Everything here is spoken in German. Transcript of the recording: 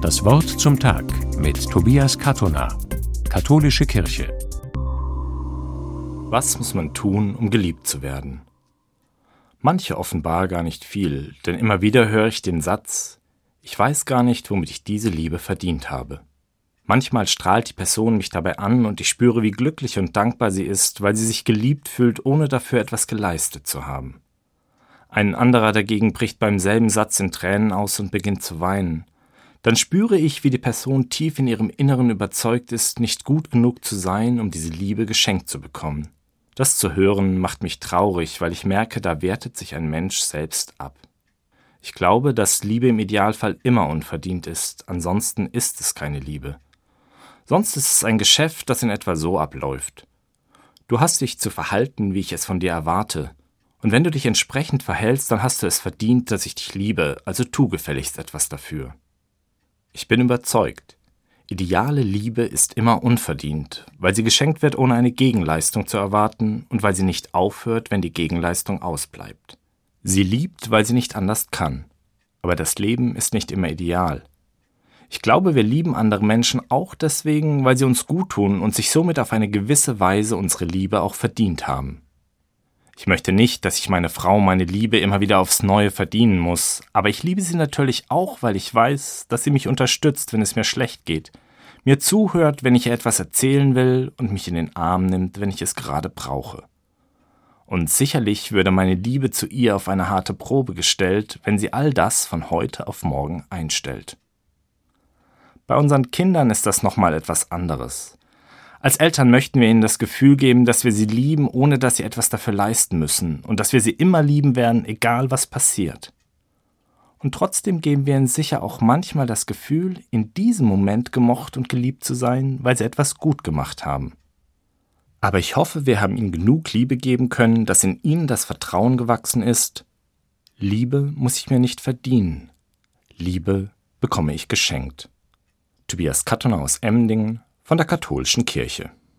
Das Wort zum Tag mit Tobias Katona, Katholische Kirche. Was muss man tun, um geliebt zu werden? Manche offenbar gar nicht viel, denn immer wieder höre ich den Satz, ich weiß gar nicht, womit ich diese Liebe verdient habe. Manchmal strahlt die Person mich dabei an und ich spüre, wie glücklich und dankbar sie ist, weil sie sich geliebt fühlt, ohne dafür etwas geleistet zu haben. Ein anderer dagegen bricht beim selben Satz in Tränen aus und beginnt zu weinen. Dann spüre ich, wie die Person tief in ihrem Inneren überzeugt ist, nicht gut genug zu sein, um diese Liebe geschenkt zu bekommen. Das zu hören macht mich traurig, weil ich merke, da wertet sich ein Mensch selbst ab. Ich glaube, dass Liebe im Idealfall immer unverdient ist, ansonsten ist es keine Liebe. Sonst ist es ein Geschäft, das in etwa so abläuft. Du hast dich zu verhalten, wie ich es von dir erwarte, und wenn du dich entsprechend verhältst, dann hast du es verdient, dass ich dich liebe, also tu gefälligst etwas dafür. Ich bin überzeugt, ideale Liebe ist immer unverdient, weil sie geschenkt wird, ohne eine Gegenleistung zu erwarten und weil sie nicht aufhört, wenn die Gegenleistung ausbleibt. Sie liebt, weil sie nicht anders kann. Aber das Leben ist nicht immer ideal. Ich glaube, wir lieben andere Menschen auch deswegen, weil sie uns gut tun und sich somit auf eine gewisse Weise unsere Liebe auch verdient haben. Ich möchte nicht, dass ich meine Frau meine Liebe immer wieder aufs Neue verdienen muss, aber ich liebe sie natürlich auch, weil ich weiß, dass sie mich unterstützt, wenn es mir schlecht geht, mir zuhört, wenn ich ihr etwas erzählen will und mich in den Arm nimmt, wenn ich es gerade brauche. Und sicherlich würde meine Liebe zu ihr auf eine harte Probe gestellt, wenn sie all das von heute auf morgen einstellt. Bei unseren Kindern ist das nochmal etwas anderes. Als Eltern möchten wir ihnen das Gefühl geben, dass wir sie lieben, ohne dass sie etwas dafür leisten müssen und dass wir sie immer lieben werden, egal was passiert. Und trotzdem geben wir ihnen sicher auch manchmal das Gefühl, in diesem Moment gemocht und geliebt zu sein, weil sie etwas gut gemacht haben. Aber ich hoffe, wir haben ihnen genug Liebe geben können, dass in ihnen das Vertrauen gewachsen ist, Liebe muss ich mir nicht verdienen, Liebe bekomme ich geschenkt. Tobias Kattoner aus Emdingen von der Katholischen Kirche.